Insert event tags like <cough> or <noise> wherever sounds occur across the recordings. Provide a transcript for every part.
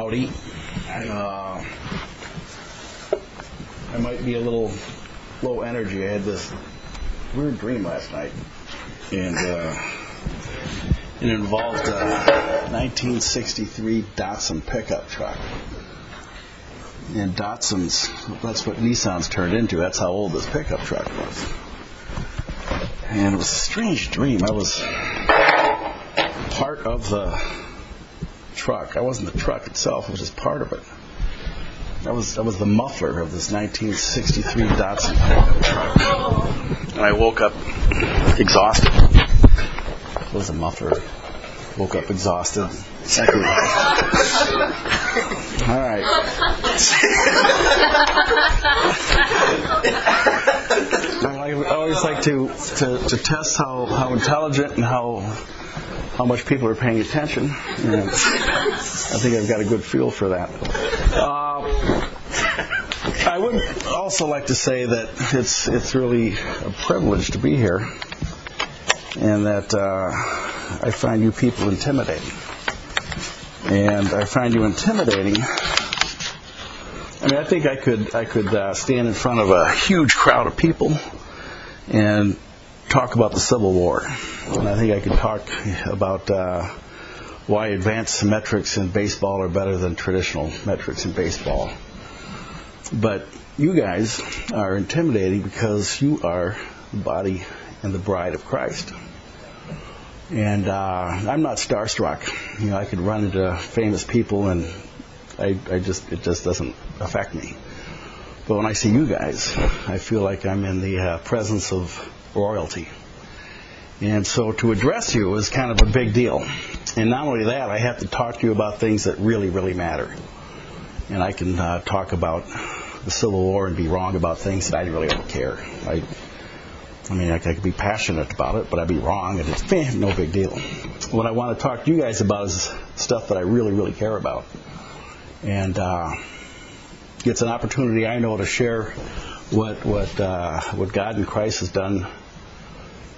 Howdy. Uh, I might be a little low energy. I had this weird dream last night, and uh, it involved a 1963 Datsun pickup truck. And Datsun's, that's what Nissan's turned into. That's how old this pickup truck was. And it was a strange dream. I was part of the truck. I wasn't the truck itself, I was just part of it. I was, I was the muffler of this 1963 Datsun truck. And I woke up exhausted. I was a muffler. Woke up exhausted. Second. All right. <laughs> I always like to, to, to test how, how intelligent and how how much people are paying attention. And I think I've got a good feel for that. Uh, I would also like to say that it's it's really a privilege to be here, and that uh, I find you people intimidating, and I find you intimidating. I mean, I think I could I could uh, stand in front of a huge crowd of people and talk about the Civil War, and I think I could talk about uh, why advanced metrics in baseball are better than traditional metrics in baseball. But you guys are intimidating because you are the body and the bride of Christ. And uh, I'm not starstruck. You know, I could run into famous people, and I, I just it just doesn't affect me. But when I see you guys, I feel like I'm in the uh, presence of royalty. And so to address you is kind of a big deal. And not only that, I have to talk to you about things that really, really matter. And I can uh, talk about the Civil War and be wrong about things that I really don't care. I, I mean, I, I could be passionate about it, but I'd be wrong, and it's eh, no big deal. What I want to talk to you guys about is stuff that I really, really care about. And uh, it's an opportunity I know to share what what uh, what God in Christ has done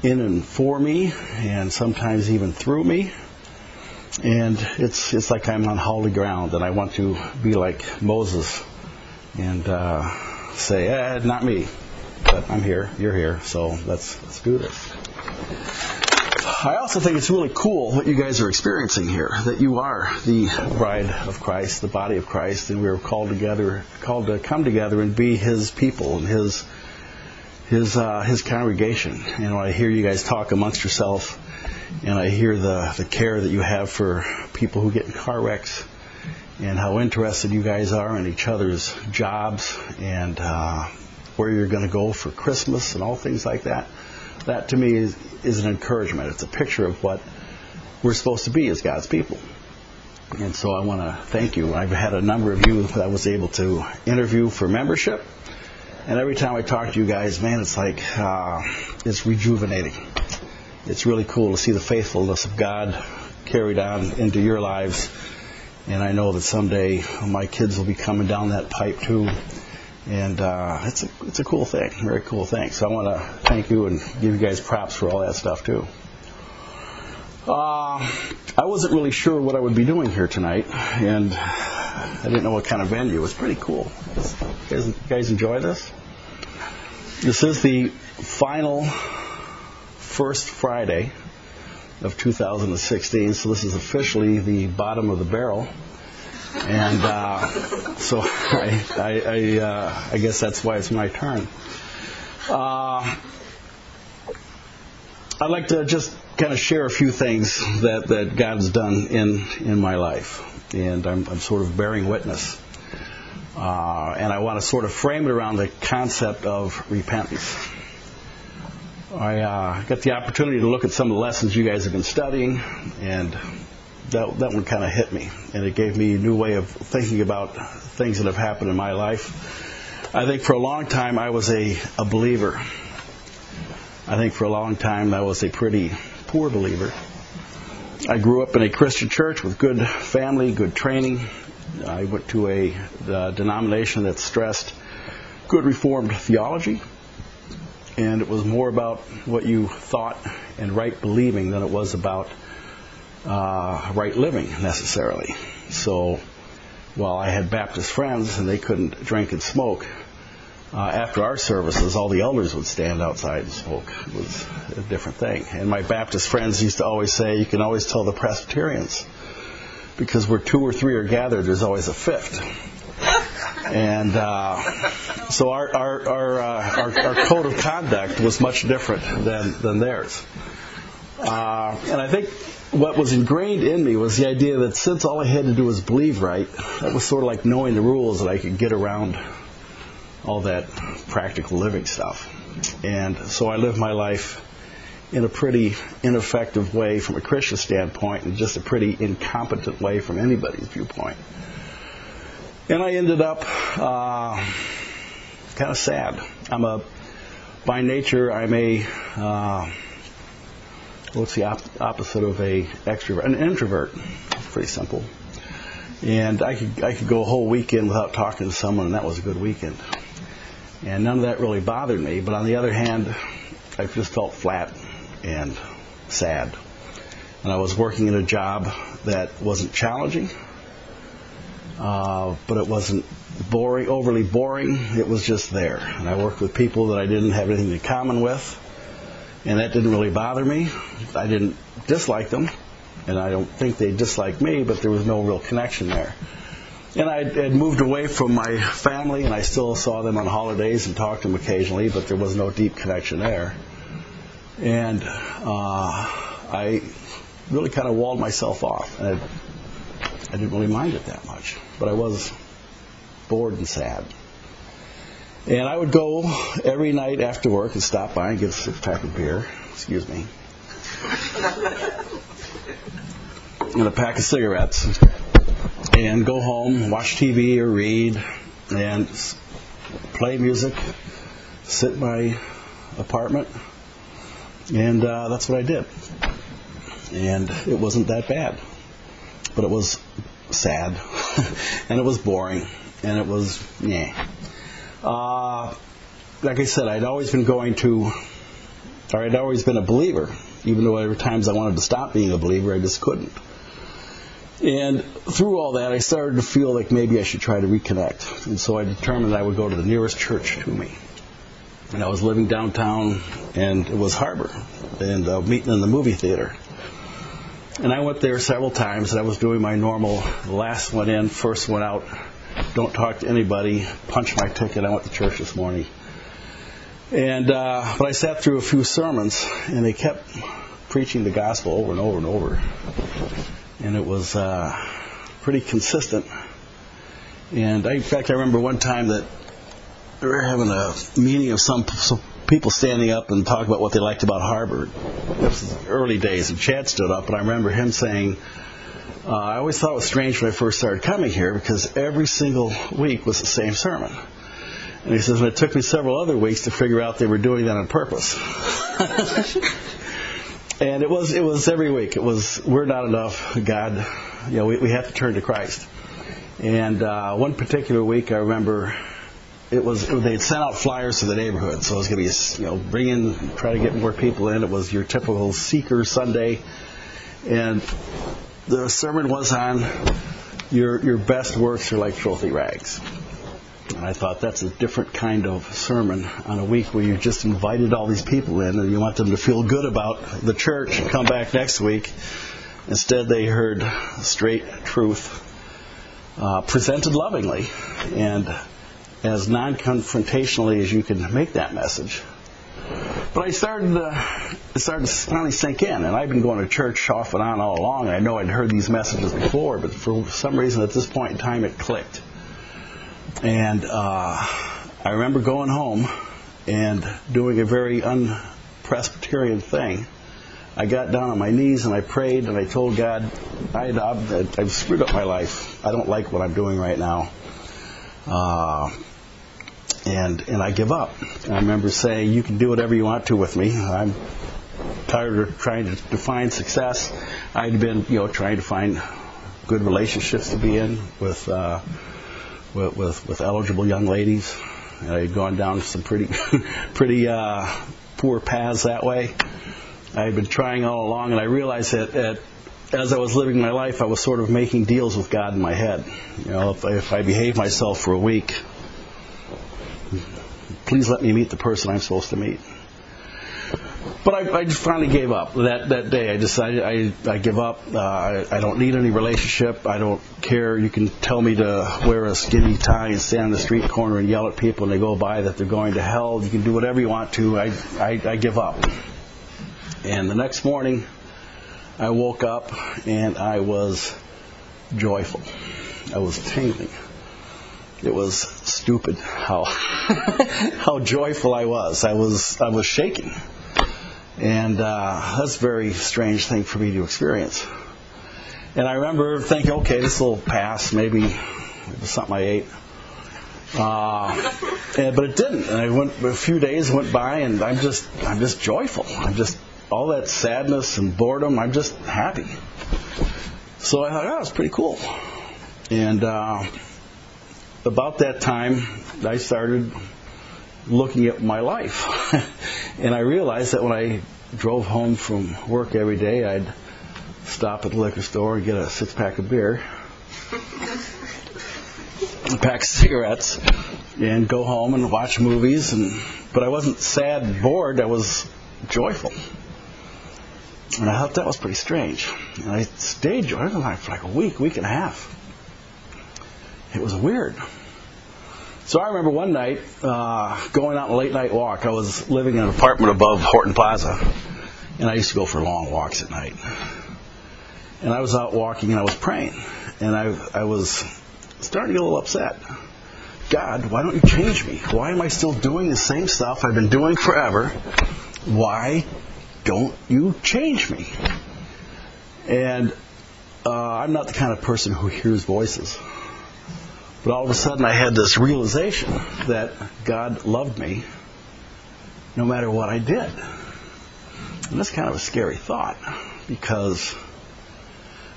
in and for me, and sometimes even through me. And it's it's like I'm on holy ground, and I want to be like Moses and uh, say, eh, not me, but I'm here, you're here, so let's let's do this. I also think it's really cool what you guys are experiencing here. That you are the bride of Christ, the body of Christ, and we are called together, called to come together and be His people and His His uh, His congregation. And when I hear you guys talk amongst yourself, and I hear the the care that you have for people who get in car wrecks, and how interested you guys are in each other's jobs and uh, where you're going to go for Christmas and all things like that that to me is, is an encouragement. It's a picture of what we're supposed to be as God's people. And so I want to thank you. I've had a number of you that I was able to interview for membership. And every time I talk to you guys, man, it's like, uh, it's rejuvenating. It's really cool to see the faithfulness of God carried on into your lives. And I know that someday my kids will be coming down that pipe too and uh, it's a it's a cool thing, very cool thing. So I want to thank you and give you guys props for all that stuff too. Uh, I wasn't really sure what I would be doing here tonight, and I didn't know what kind of venue. It was pretty cool. You guys, you guys enjoy this? This is the final first Friday of 2016, so this is officially the bottom of the barrel and uh, so I, I, I, uh, I, guess that's why it's my turn. Uh, I'd like to just kind of share a few things that, that God's done in, in my life, and I'm, I'm sort of bearing witness. Uh, and I want to sort of frame it around the concept of repentance. I uh, got the opportunity to look at some of the lessons you guys have been studying, and that that one kind of hit me, and it gave me a new way of thinking about things that have happened in my life. I think for a long time I was a, a believer. I think for a long time I was a pretty poor believer. I grew up in a Christian church with good family, good training. I went to a denomination that stressed good Reformed theology, and it was more about what you thought and right believing than it was about uh, right living necessarily. So while I had Baptist friends and they couldn't drink and smoke. Uh, after our services, all the elders would stand outside and smoke. It was a different thing. And my Baptist friends used to always say, you can always tell the Presbyterians because where two or three are gathered, there's always a fifth. And uh, so our our our, uh, our, our code of conduct was much different than than theirs. Uh, and I think what was ingrained in me was the idea that since all I had to do was believe right, that was sort of like knowing the rules that I could get around all that practical living stuff. And so I lived my life in a pretty ineffective way from a Christian standpoint and just a pretty incompetent way from anybody's viewpoint. And I ended up uh, kind of sad. I'm a, by nature, I'm a, uh, what's the op- opposite of a extrovert? An introvert. Pretty simple. And I could I could go a whole weekend without talking to someone, and that was a good weekend. And none of that really bothered me. But on the other hand, I just felt flat and sad. And I was working in a job that wasn't challenging, uh, but it wasn't boring, overly boring. It was just there. And I worked with people that I didn't have anything in common with, and that didn't really bother me. I didn't dislike them, and I don't think they disliked me, but there was no real connection there. And I had moved away from my family, and I still saw them on holidays and talked to them occasionally, but there was no deep connection there. And uh, I really kind of walled myself off. And I, I didn't really mind it that much, but I was bored and sad. And I would go every night after work and stop by and get a pack of beer. Excuse me. and a pack of cigarettes and go home, watch TV or read, and play music, sit in my apartment, and uh, that's what I did. And it wasn't that bad, but it was sad, <laughs> and it was boring, and it was yeah. Uh, like I said, I'd always been going to, or I'd always been a believer, even though there were times I wanted to stop being a believer, I just couldn't. And through all that, I started to feel like maybe I should try to reconnect. And so I determined I would go to the nearest church to me. And I was living downtown, and it was Harbor, and uh, meeting in the movie theater. And I went there several times, and I was doing my normal last one in, first one out, don't talk to anybody, punch my ticket, I went to church this morning. And uh, but I sat through a few sermons, and they kept preaching the gospel over and over and over and it was uh, pretty consistent. And I, in fact, I remember one time that we were having a meeting of some, some people standing up and talking about what they liked about Harbor. This was the early days, and Chad stood up, and I remember him saying, uh, I always thought it was strange when I first started coming here because every single week was the same sermon. And he says, and it took me several other weeks to figure out they were doing that on purpose. <laughs> and it was it was every week. It was we're not enough. God, you know, we, we have to turn to Christ. And uh, one particular week, I remember it was they had sent out flyers to the neighborhood, so it was going to be you know bring in try to get more people in. It was your typical Seeker Sunday, and the sermon was on your your best works are like filthy rags. And I thought that's a different kind of sermon on a week where you just invited all these people in and you want them to feel good about the church and come back next week. Instead, they heard straight truth uh, presented lovingly and as non confrontationally as you can make that message. But I started to, it started to finally sink in, and I've been going to church off and on all along. And I know I'd heard these messages before, but for some reason at this point in time it clicked. And uh, I remember going home and doing a very un-Presbyterian thing. I got down on my knees and I prayed and I told God, I, have I've screwed up my life. I don't like what I'm doing right now. Uh, and and I give up. I remember saying, "You can do whatever you want to with me. I'm tired of trying to define success. I'd been, you know, trying to find good relationships to be in with uh, with, with, with eligible young ladies. And I had gone down some pretty <laughs> pretty uh, poor paths that way. I had been trying all along, and I realized that, that as I was living my life, I was sort of making deals with God in my head. You know, if I, if I behave myself for a week, please let me meet the person I'm supposed to meet. But I, I finally gave up that that day. I decided I I give up. Uh, I, I don't need any relationship. I don't care. You can tell me to wear a skinny tie and stand on the street corner and yell at people when they go by that they're going to hell. You can do whatever you want to. I I, I give up. And the next morning, I woke up and I was joyful. I was tingling. It was stupid how <laughs> how joyful I was. I was I was shaking. And uh, that's a very strange thing for me to experience. And I remember thinking, okay, this will pass. Maybe it was something I ate. Uh, and, but it didn't. And I went a few days went by, and I'm just I'm just joyful. I'm just all that sadness and boredom. I'm just happy. So I thought, oh, that's pretty cool. And uh, about that time, I started looking at my life. <laughs> and I realized that when I drove home from work every day, I'd stop at the liquor store and get a six pack of beer, a pack of cigarettes, and go home and watch movies. And but I wasn't sad bored. I was joyful. And I thought that was pretty strange. And I stayed joyful for like a week, week and a half. It was weird. So I remember one night uh, going out on a late night walk. I was living in an apartment above Horton Plaza, and I used to go for long walks at night. And I was out walking and I was praying, and I, I was starting to get a little upset. God, why don't you change me? Why am I still doing the same stuff I've been doing forever? Why don't you change me? And uh, I'm not the kind of person who hears voices. But all of a sudden, I had this realization that God loved me no matter what I did. And that's kind of a scary thought because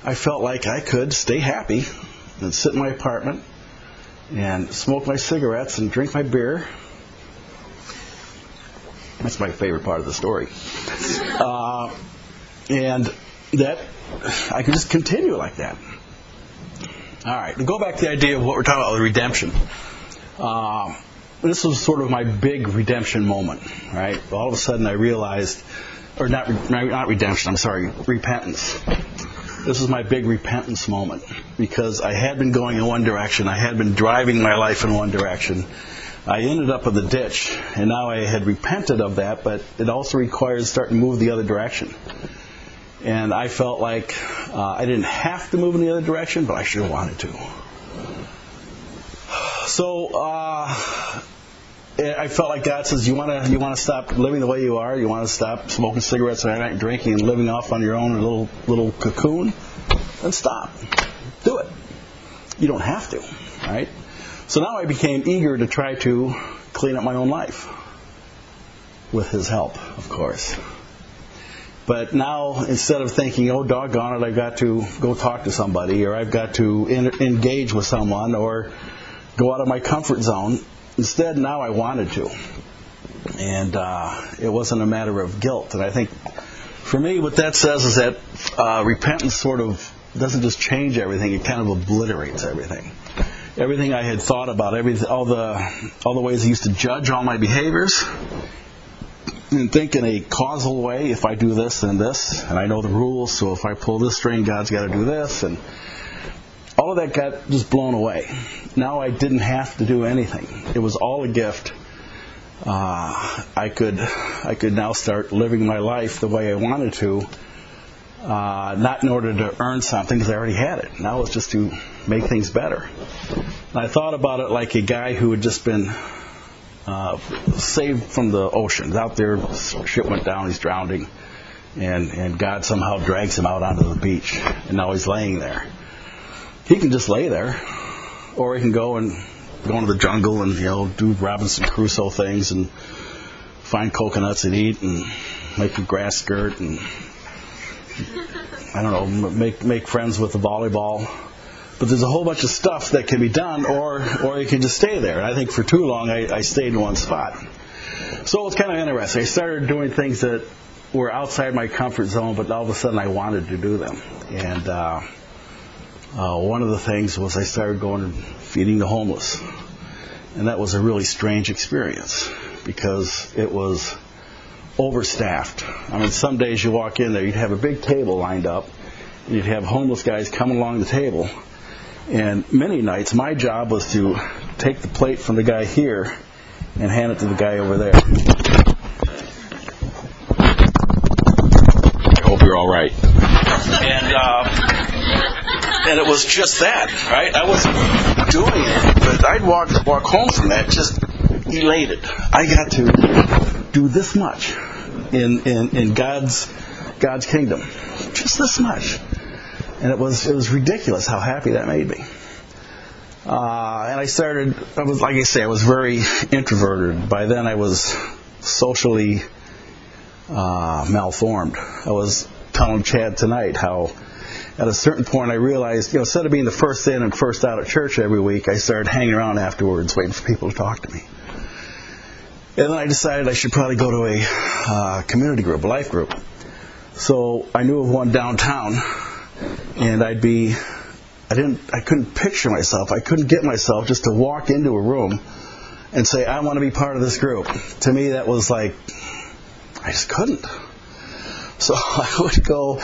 I felt like I could stay happy and sit in my apartment and smoke my cigarettes and drink my beer. That's my favorite part of the story. Uh, and that I could just continue like that. All right, go back to the idea of what we're talking about with redemption. Um, this was sort of my big redemption moment, right? All of a sudden, I realized, or not, not redemption. I'm sorry, repentance. This was my big repentance moment because I had been going in one direction. I had been driving my life in one direction. I ended up in the ditch, and now I had repented of that, but it also requires starting to move the other direction and I felt like uh, I didn't have to move in the other direction, but I sure wanted to. So uh, I felt like God says, "You want to you want to stop living the way you are. You want to stop smoking cigarettes at night, drinking, and living off on your own little little cocoon. Then stop. Do it. You don't have to, right?" So now I became eager to try to clean up my own life with His help, of course. But now, instead of thinking, oh, doggone it, I've got to go talk to somebody, or I've got to in, engage with someone, or go out of my comfort zone, instead, now I wanted to. And uh, it wasn't a matter of guilt. And I think, for me, what that says is that uh, repentance sort of doesn't just change everything; it kind of obliterates everything. Everything I had thought about, everything, all the all the ways I used to judge all my behaviors, and think in a causal way if I do this and this, and I know the rules, so if I pull this string, God's got to do this, and all of that got just blown away. Now I didn't have to do anything. It was all a gift. Uh, I could I could now start living my life the way I wanted to, uh, not in order to earn something because I already had it. Now it's just to make things better. And I thought about it like a guy who had just been uh, saved from the ocean. Out there, ship went down, he's drowning, and and God somehow drags him out onto the beach, and now he's laying there. He can just lay there, or he can go and go into the jungle and you know do Robinson Crusoe things and find coconuts and eat and make a grass skirt and I don't know make make friends with the volleyball but there's a whole bunch of stuff that can be done, or or you can just stay there. And I think for too long I, I stayed in one spot. So it's kind of interesting. I started doing things that were outside my comfort zone, but all of a sudden I wanted to do them. And uh, uh, one of the things was I started going and feeding the homeless. And that was a really strange experience because it was overstaffed. I mean, some days you walk in there, you'd have a big table lined up, and you'd have homeless guys coming along the table. And many nights, my job was to take the plate from the guy here and hand it to the guy over there. I hope you're all right. And uh, and it was just that, right? I wasn't doing it, but I'd walk walk home from that just elated. I got to do this much in in, in God's God's kingdom, just this much, and it was it was ridiculous how happy that made me. Uh, and I started, I was, like I say, I was very introverted. By then I was socially uh, malformed. I was telling Chad tonight how at a certain point I realized, you know, instead of being the first in and first out at church every week, I started hanging around afterwards waiting for people to talk to me. And then I decided I should probably go to a uh, community group, a life group. So I knew of one downtown, and I'd be I didn't, I couldn't picture myself. I couldn't get myself just to walk into a room and say, I want to be part of this group. To me, that was like, I just couldn't. So <laughs> I would go,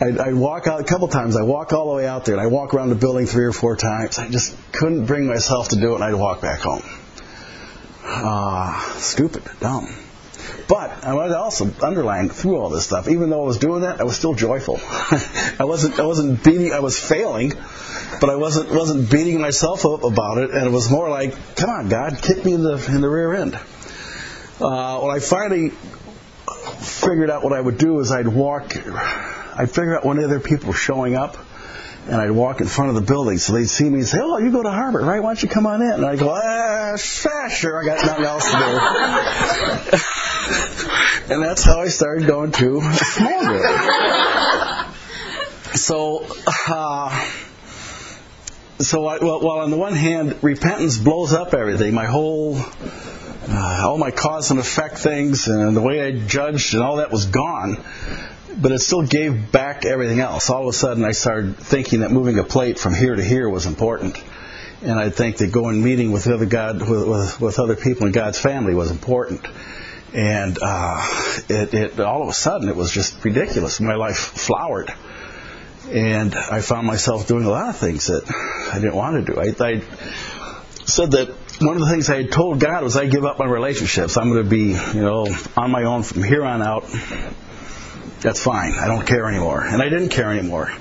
I'd, I'd walk out a couple times. I walk all the way out there, and I walk around the building three or four times. I just couldn't bring myself to do it, and I'd walk back home. Ah, uh, stupid, dumb. But I wanted to also underline through all this stuff, even though I was doing that, I was still joyful. <laughs> I wasn't I wasn't beating I was failing, but I wasn't wasn't beating myself up about it, and it was more like, come on, God, kick me in the in the rear end. Uh, when I finally figured out what I would do is I'd walk, I'd figure out when the other people were showing up, and I'd walk in front of the building so they'd see me and say, "Oh, you go to Harbor, right? Why don't you come on in?" And I'd go, "Ah, sure, I got nothing else to do." <laughs> and that's how I started going to small group. So, uh, so I, well, while on the one hand, repentance blows up everything, my whole, uh, all my cause and effect things, and the way I judged, and all that was gone. But it still gave back everything else. All of a sudden, I started thinking that moving a plate from here to here was important and I think that going meeting with other God with, with, with, other people in God's family was important and uh, it, it all of a sudden it was just ridiculous. My life flowered, and I found myself doing a lot of things that I didn't want to do. I, I said that one of the things I had told God was I give up my relationships. I'm going to be, you know, on my own from here on out. That's fine. I don't care anymore, and I didn't care anymore.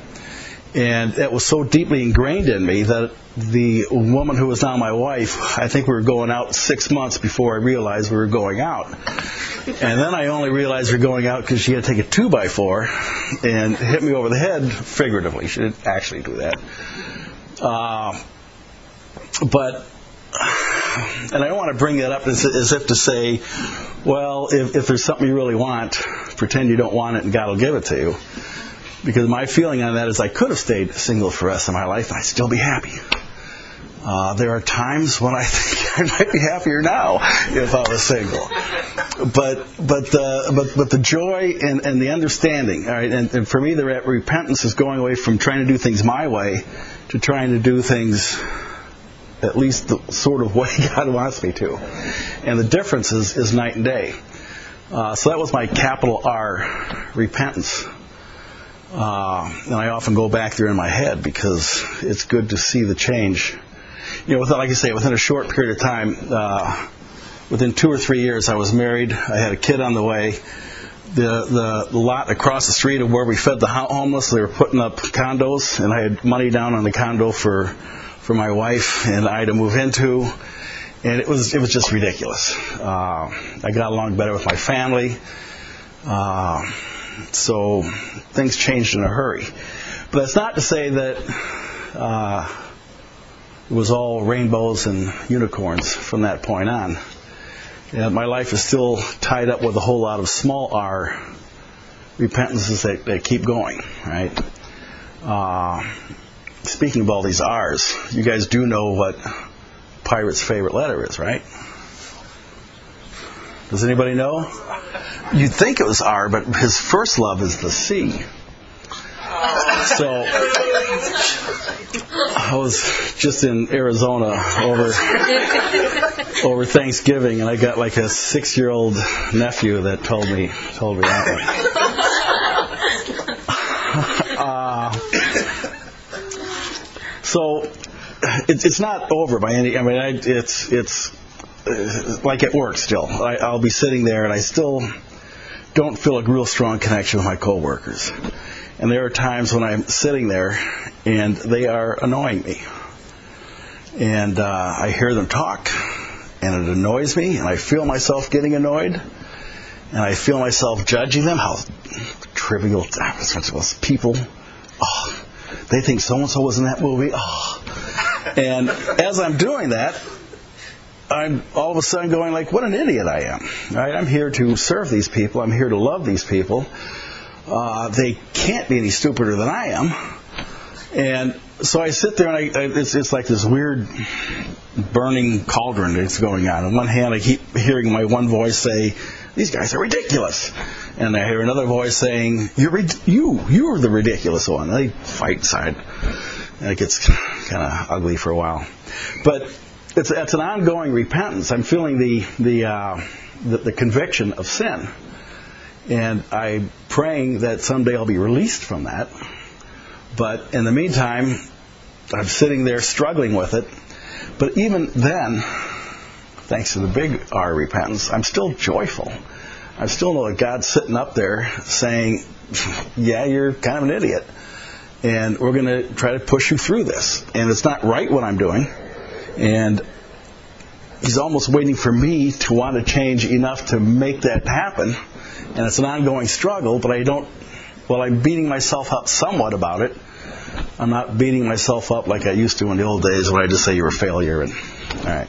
And that was so deeply ingrained in me that the woman who was now my wife, I think we were going out six months before I realized we were going out. And then I only realized we were going out because she had to take a two by four and hit me over the head figuratively. She didn't actually do that. Uh, but and I don't want to bring that up as, as if to say, well, if, if, there's something you really want, pretend you don't want it and God will give it to you. Because my feeling on that is I could have stayed single for the rest of my life and I'd still be happy. Uh, there are times when I <laughs> think I might be happier now if I was single. But but but but the joy and, and the understanding, all right, and, and for me the repentance is going away from trying to do things my way to trying to do things at least the sort of way <laughs> God wants me to. And the difference is, is night and day. Uh, so that was my capital R, repentance. Uh, and I often go back there in my head because it's good to see the change you know, within, like I say, within a short period of time, uh, within two or three years, I was married. I had a kid on the way. The, the lot across the street of where we fed the homeless, they were putting up condos, and I had money down on the condo for for my wife and I to move into, and it was it was just ridiculous. Uh, I got along better with my family, uh, so things changed in a hurry. But that's not to say that uh, it was all rainbows and unicorns from that point on. And my life is still tied up with a whole lot of small r repentances that, that keep going, right? Uh, speaking of all these r's, you guys do know what pirate's favorite letter is, right? Does anybody know? You'd think it was R, but his first love is the sea. So I was just in Arizona over over Thanksgiving, and I got like a six year old nephew that told me told me that one. Uh, so it, it's not over by any. I mean, I, it's it's uh, like at work still. I, I'll be sitting there, and I still don't feel a real strong connection with my coworkers. And there are times when I'm sitting there and they are annoying me. And uh, I hear them talk and it annoys me and I feel myself getting annoyed and I feel myself judging them. How trivial people. Oh, they think so and so was in that movie. Oh. And as I'm doing that, I'm all of a sudden going like, what an idiot I am. Right? I'm here to serve these people. I'm here to love these people uh, they can't be any stupider than I am. And so I sit there and I, I, it's, it's like this weird burning cauldron that's going on. On one hand, I keep hearing my one voice say, "These guys are ridiculous," and I hear another voice saying, "You're you, you're the ridiculous one." And they fight inside, and it gets kind of ugly for a while. But it's, it's an ongoing repentance. I'm feeling the the, uh, the the conviction of sin and I'm praying that someday I'll be released from that. But in the meantime, I'm sitting there struggling with it. But even then, thanks to the big R repentance, I'm still joyful. I still know that God's sitting up there saying, <laughs> Yeah, you're kind of an idiot. And we're going to try to push you through this. And it's not right what I'm doing. And He's almost waiting for me to want to change enough to make that happen and it's an ongoing struggle, but I don't, well, I'm beating myself up somewhat about it. I'm not beating myself up like I used to in the old days when I just say you're a failure. And, all right.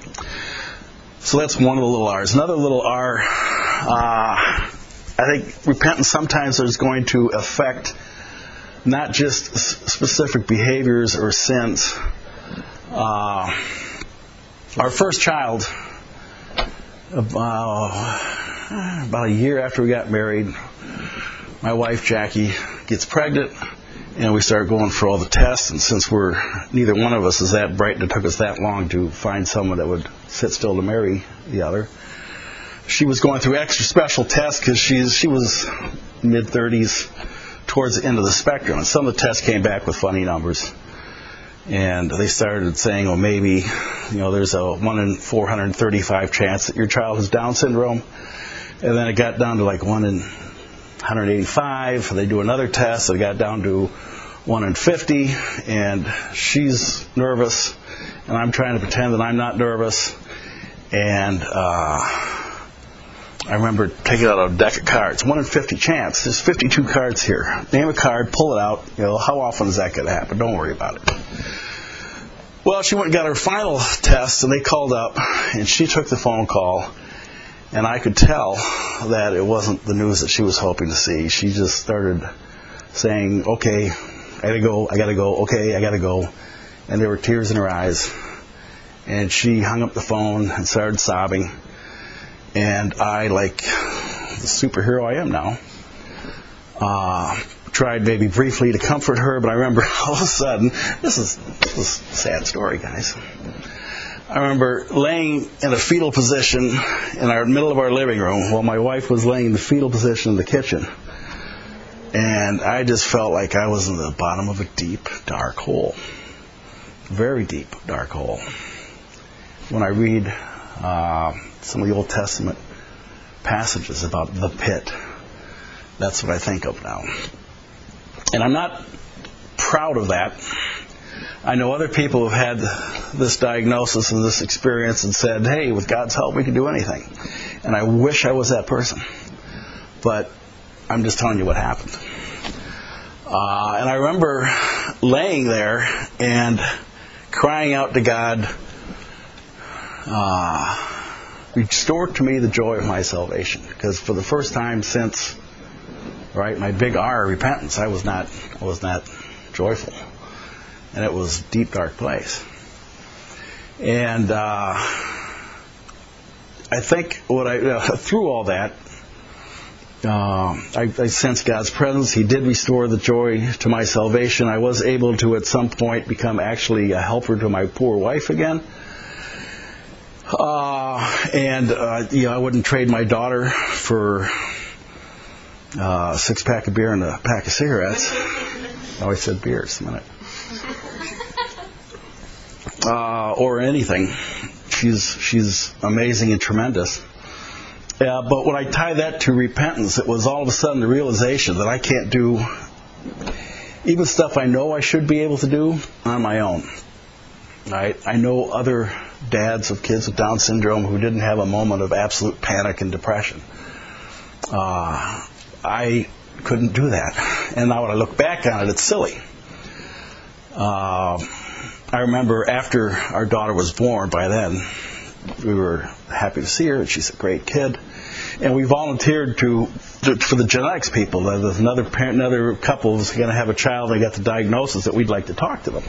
So that's one of the little R's. Another little R, uh, I think repentance sometimes is going to affect not just specific behaviors or sins. Uh, our first child, uh, about a year after we got married, my wife Jackie gets pregnant, and we start going for all the tests. And since we're neither one of us is that bright, it took us that long to find someone that would sit still to marry the other, she was going through extra special tests because she's she was mid 30s, towards the end of the spectrum, and some of the tests came back with funny numbers. And they started saying, well, maybe, you know, there's a 1 in 435 chance that your child has Down syndrome and then it got down to like 1 in 185. They do another test. It got down to 1 in 50. And she's nervous. And I'm trying to pretend that I'm not nervous. And uh, I remember taking out a deck of cards. 1 in 50 chance. There's 52 cards here. Name a card, pull it out. You know, how often is that going to happen? Don't worry about it. Well, she went and got her final test, and they called up, and she took the phone call and I could tell that it wasn't the news that she was hoping to see. She just started saying, "Okay, I gotta go. I gotta go. Okay, I gotta go," and there were tears in her eyes. And she hung up the phone and started sobbing. And I, like the superhero I am now, uh, tried maybe briefly to comfort her, but I remember <laughs> all of a sudden, this is, this is a sad story, guys. I remember laying in a fetal position in our middle of our living room while my wife was laying in the fetal position in the kitchen. And I just felt like I was in the bottom of a deep, dark hole. Very deep, dark hole. When I read uh, some of the Old Testament passages about the pit, that's what I think of now. And I'm not proud of that I know other people have had this diagnosis and this experience and said, hey, with God's help, we can do anything. And I wish I was that person. But I'm just telling you what happened. Uh, and I remember laying there and crying out to God, uh, restore to me the joy of my salvation. Because for the first time since, right, my big R, repentance, I was not, I was not joyful and it was deep, dark place. And uh, I think what I uh, <laughs> through all that, Uh, I, I sense God's presence. He did restore the joy to my salvation. I was able to, at some point, become actually a helper to my poor wife again. Uh, and uh, you know, I wouldn't trade my daughter for uh, a six pack of beer and a pack of cigarettes. I always said beers a <laughs> minute. Uh, or anything. She's she's amazing and tremendous. Uh, but when I tie that to repentance, it was all of a sudden the realization that I can't do even stuff I know I should be able to do on my own. Right? I know other dads of kids with Down syndrome who didn't have a moment of absolute panic and depression. Uh, I couldn't do that. And now when I look back on it, it's silly. Uh, I remember after our daughter was born, by then, we were happy to see her. and She's a great kid. And we volunteered to, to for the genetics people. There's another parent, another couple was going to have a child. They got the diagnosis that we'd like to talk to them.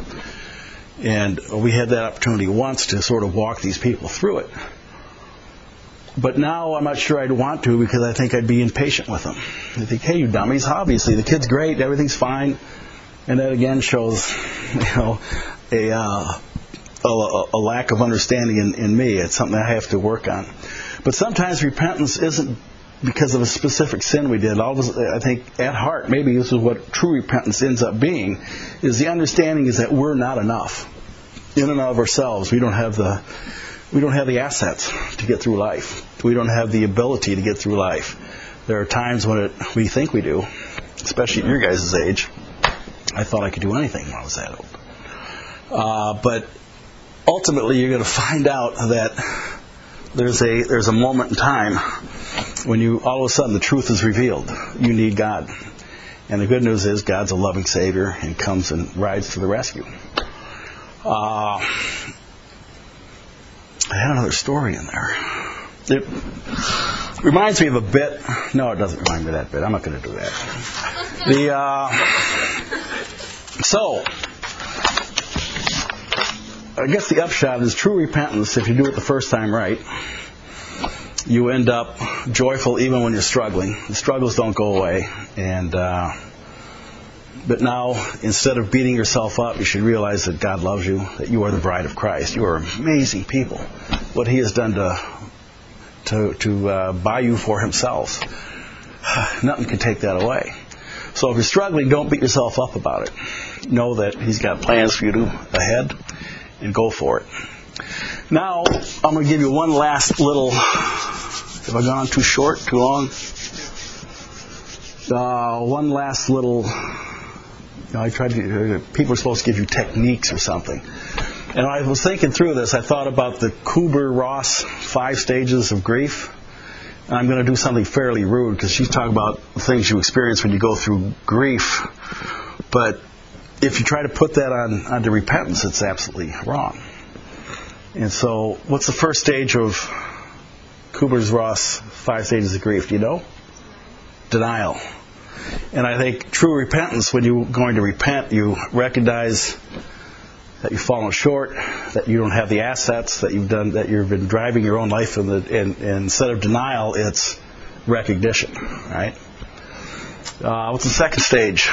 And we had that opportunity once to sort of walk these people through it. But now I'm not sure I'd want to because I think I'd be impatient with them. I think, hey, you dummies, obviously the kid's great, everything's fine. And that again shows, you know, a, uh, a, a, lack of understanding in, in me. It's something I have to work on. But sometimes repentance isn't because of a specific sin we did. All of us, I think at heart, maybe this is what true repentance ends up being, is the understanding is that we're not enough in and of ourselves. We don't have the we don't have the assets to get through life. We don't have the ability to get through life. There are times when it, we think we do, especially at your guys' age. I thought I could do anything when I was that old. Uh, but ultimately, you're going to find out that there's a there's a moment in time when you all of a sudden the truth is revealed. You need God, and the good news is God's a loving Savior and comes and rides to the rescue. Uh, I had another story in there. It reminds me of a bit. No, it doesn't remind me of that bit. I'm not going to do that. The uh, so I guess the upshot is true repentance. If you do it the first time right, you end up joyful even when you're struggling. The struggles don't go away, and uh, but now instead of beating yourself up, you should realize that God loves you, that you are the bride of Christ. You are amazing people. What He has done to to to uh, buy you for Himself, <sighs> nothing can take that away. So if you're struggling, don't beat yourself up about it. Know that He's got plans for you to ahead, and go for it. Now I'm going to give you one last little have I gone too short, too long? Uh, one last little. You know, I tried to. Uh, people are supposed to give you techniques or something. And I was thinking through this. I thought about the Kubler Ross five stages of grief. And I'm going to do something fairly rude because she's talking about things you experience when you go through grief. But if you try to put that on onto repentance, it's absolutely wrong. And so, what's the first stage of Kubler Ross five stages of grief. Do you know? Denial. And I think true repentance, when you're going to repent, you recognize that you've fallen short, that you don't have the assets, that you've done, that you've been driving your own life, in the, and, and instead of denial, it's recognition, right? Uh, what's the second stage?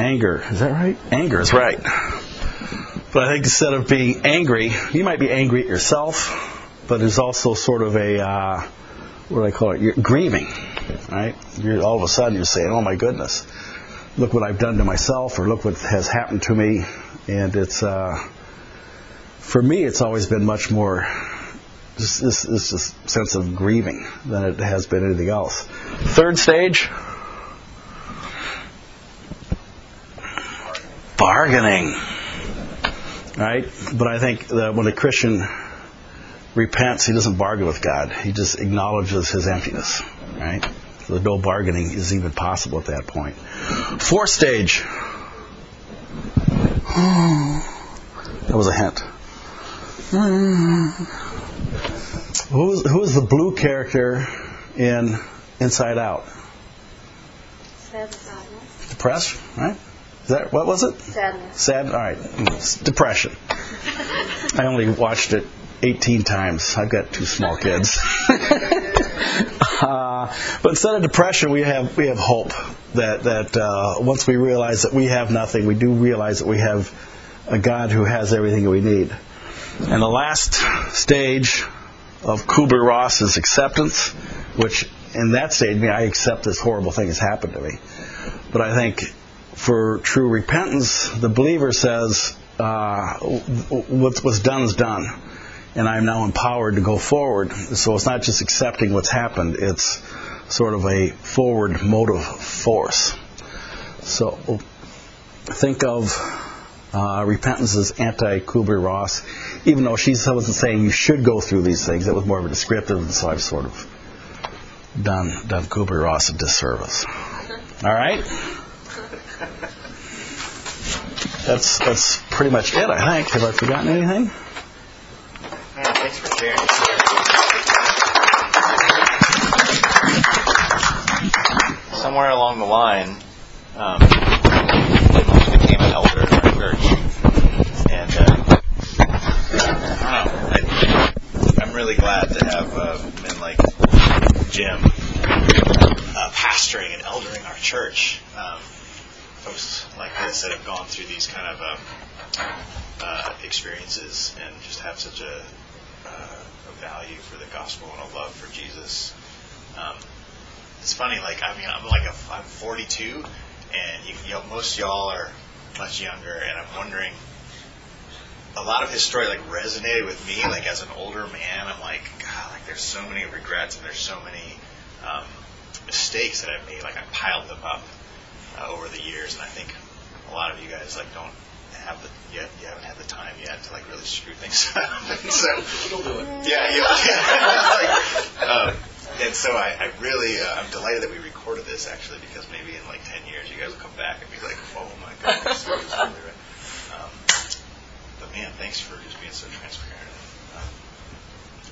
Anger. Is that right? Anger is right. But I think instead of being angry, you might be angry at yourself, but there's also sort of a uh, what do I call it? You're grieving, right? You're all of a sudden you're saying, "Oh my goodness, look what I've done to myself," or "Look what has happened to me," and it's uh, for me, it's always been much more this, this, this sense of grieving than it has been anything else. Third stage. Bargaining, right? But I think that when a Christian repents, he doesn't bargain with God. He just acknowledges his emptiness, right? So no bargaining is even possible at that point. Fourth stage. <sighs> that was a hint. Who's, who's the blue character in Inside Out? Sadness. Depressed, right? That what was it? Sadness. Sad. All right. Depression. I only watched it 18 times. I've got two small kids. <laughs> uh, but instead of depression, we have we have hope that that uh, once we realize that we have nothing, we do realize that we have a God who has everything we need. And the last stage of Kubler Ross is acceptance, which in that stage, I, mean, I accept this horrible thing has happened to me. But I think for true repentance, the believer says, uh, what's, what's done is done. And I'm now empowered to go forward. So it's not just accepting what's happened, it's sort of a forward motive force. So think of uh, repentance as anti Kubler Ross, even though she wasn't saying you should go through these things. It was more of a descriptive, so I've sort of done done Kubler Ross a disservice. All right. That's that's pretty much it, I think. Have I forgotten anything? Thanks for sharing. Somewhere along the line, um, became an elder in our church, and uh, I don't know. I, I'm really glad to have uh, men like Jim uh, pastoring and eldering our church. Um, folks like this that have gone through these kind of um, uh, experiences and just have such a, uh, a, value for the gospel and a love for Jesus. Um, it's funny, like I mean, I'm like a, I'm 42, and you, you know, most y'all are much younger, and I'm wondering. A lot of his story like resonated with me. Like as an older man, I'm like, God, like there's so many regrets and there's so many um, mistakes that I've made. Like I piled them up uh, over the years, and I think a lot of you guys like don't have the yet you haven't had the time yet to like really screw things <laughs> up. so we'll do it. Yeah, yeah. like, <laughs> um, and so I, I really uh, I'm delighted that we recorded this actually because maybe in like ten years you guys will come back and be like, oh my goodness. <laughs> um, but man, thanks for just being so transparent. Um,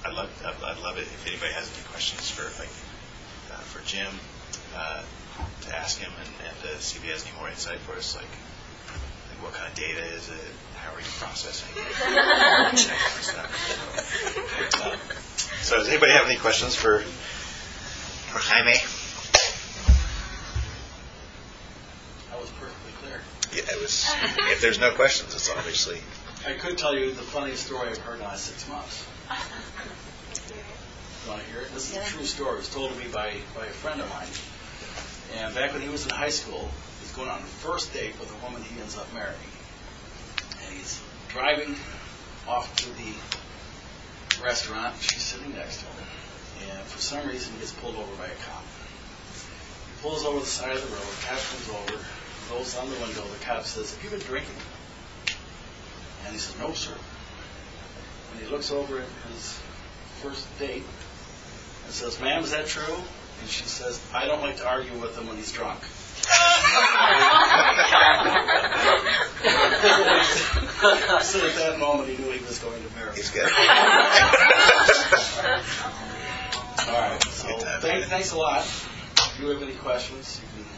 I'd love I'd, I'd love it if anybody has any questions for like uh, for Jim. Uh, to ask him and, and to see if he has any more insight for us, like, like what kind of data is it? How are you processing it? so, <laughs> um, so, does anybody have any questions for for Jaime? That was perfectly clear. Yeah, it was. if there's no questions, it's obviously. I could tell you the funniest story I've heard in the last six months. <laughs> You want to hear it? This is a true story. It was told to me by, by a friend of mine. And back when he was in high school, he's going on a first date with a woman he ends up marrying. And he's driving off to the restaurant. She's sitting next to him. And for some reason, he gets pulled over by a cop. He pulls over the side of the road. The cop comes over, rolls down the window. The cop says, Have you been drinking? And he says, No, sir. And he looks over at his first date and says, Ma'am, is that true? And she says, I don't like to argue with him when he's drunk. <laughs> so at that moment, he knew he was going to marry. He's good. <laughs> All right. So thank, thanks a lot. If you have any questions, you can